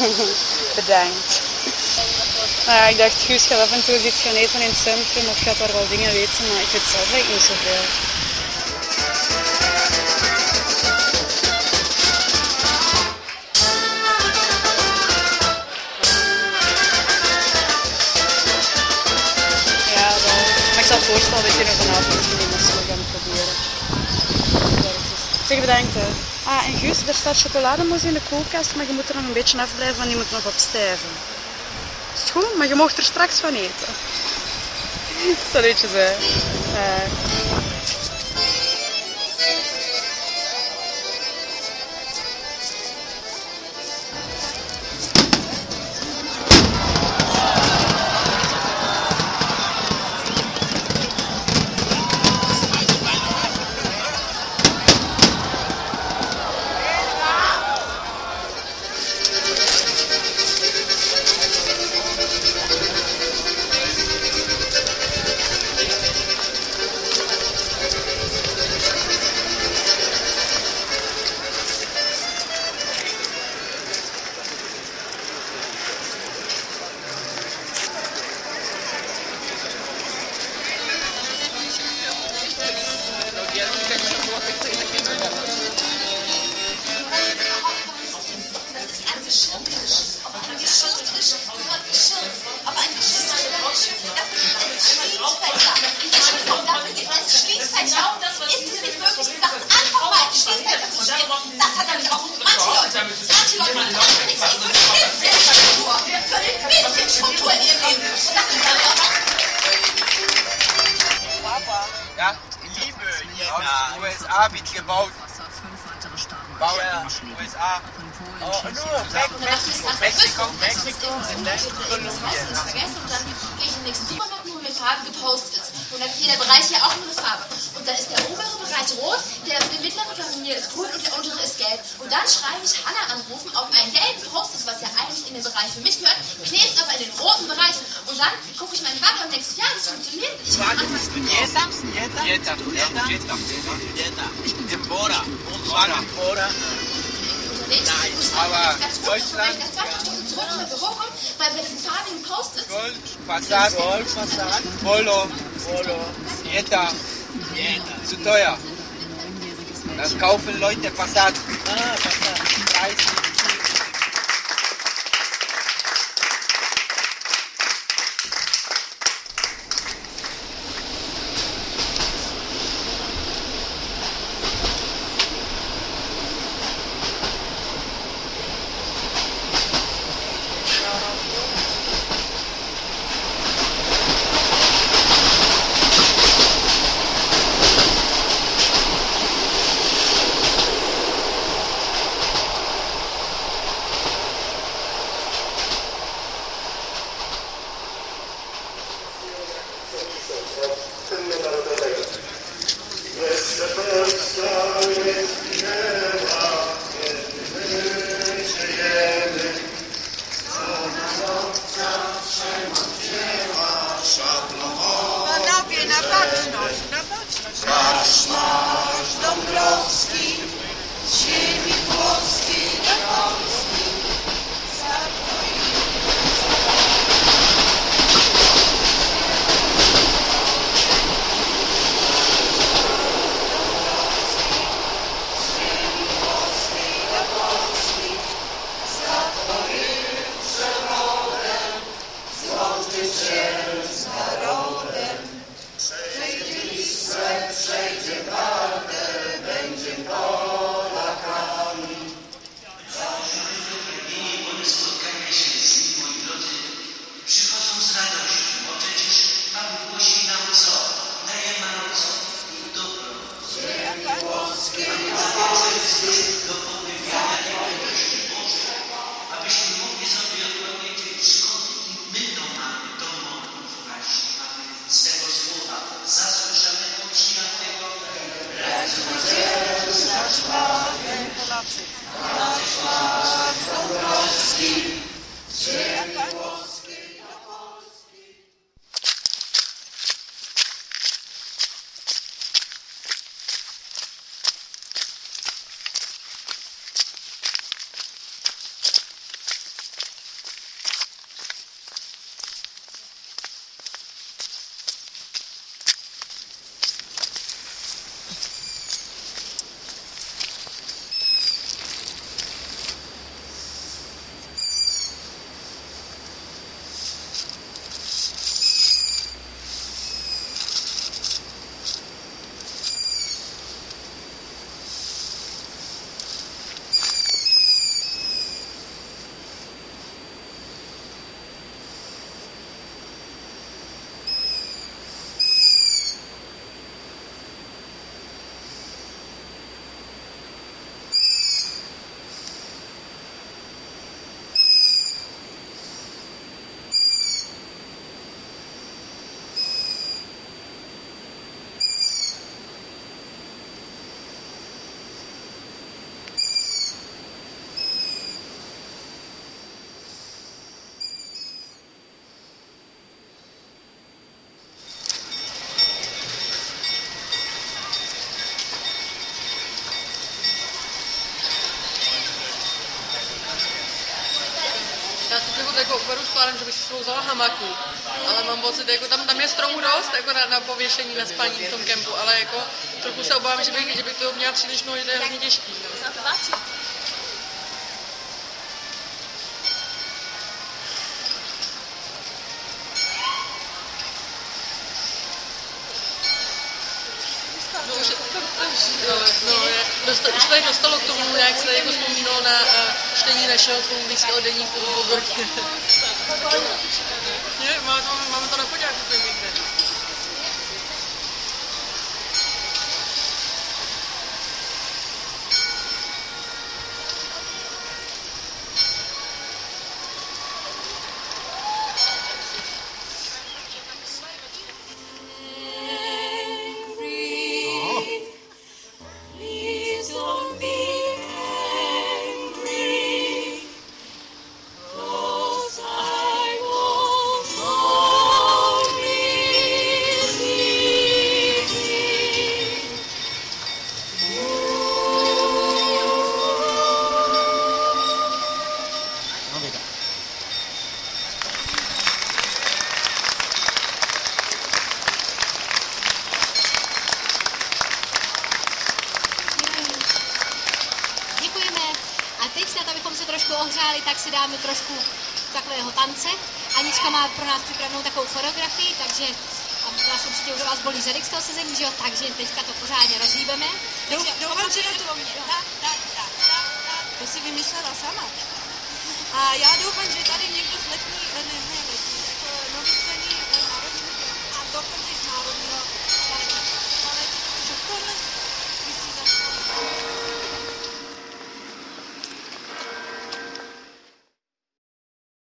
Bedankt. ja, ik dacht, Guus gaat af en toe iets gaan eten in het centrum of gaat daar wel dingen weten, maar ik weet zelf eigenlijk niet zoveel. Ja, dan ik zal voorstellen dat je er vanavond misschien iemand moet gaan proberen. Zeg bedankt hè. Ah, en Guus, er staat chocolademousse in de koelkast, maar je moet er nog een beetje afblijven, want die moet nog opstijven. Is goed? Maar je mag er straks van eten. Salutjes, hè. Uh. geschimpft. Auf eine Geschichte geschimpft wird geschimpft. Auf ein Geschimpft wird geschimpft. Dafür gibt Dafür gibt es Schließfächer. Ist es nicht möglich, einfach mal in Schließfächer zu stellen? Das hat nämlich auch manche Leute. Ich würde ein ein bisschen Struktur in ihrem Leben. Und das ist dann auch Papa. Ja, Liebe, Jena, USA wird gebaut. Bauer, USA. Oh, nur Mexiko, Mexiko, Mexiko und dann Kolumbien. vergessen und dann gehe ich in nächsten Supermarkt, nur mit Farben gepostet ist. Und dann hat jeder Bereich hier auch eine Farbe. Und dann ist der obere Bereich rot, der mittlere Familie ist grün und der untere ist gelb. Und dann schreibe ich Hanna anrufen auf einen gelben post was ja eigentlich in den Bereich für mich gehört, klebe aber in den roten Bereich. Und dann gucke ich meine Waffe und denke, ja, das funktioniert. Ich kann anfangen. Jeta, Jeta, Jeta, nicht. Nein, ich muss aber Deutschland. Wenn ich nach zwei Stunden zurück in der Büro komme, weil wir diesen farbigen Post-its. Gold, Passat, Gold, Passat, Polo, Polo, Dieta, Zu teuer. Das kaufen Leute Passat. Ah, Passat. 30. sklouzala hamaku, ale mám pocit, jako tam, tam je stromů dost, jako na, na pověšení, na spaní v tom kempu, ale jako trochu se obávám, že by, že by to měla příliš mnoho, že to je hodně těžký. No. no, no je, dostal, už tady dostalo k tomu, jak se jako vzpomínalo na eh, čtení našeho kolumbijského denníku o Thank you. A teď snad, to, abychom se trošku ohřáli, tak si dáme trošku takového tance. Anička má pro nás připravenou takovou choreografii, takže a vás určitě už vás bolí zadek z toho sezení, že jo? Takže teďka to pořádně rozhýbeme. Doufám, že to mě. To si vymyslela sama. A já doufám, že tady někdo z letní, eh, ne, ne,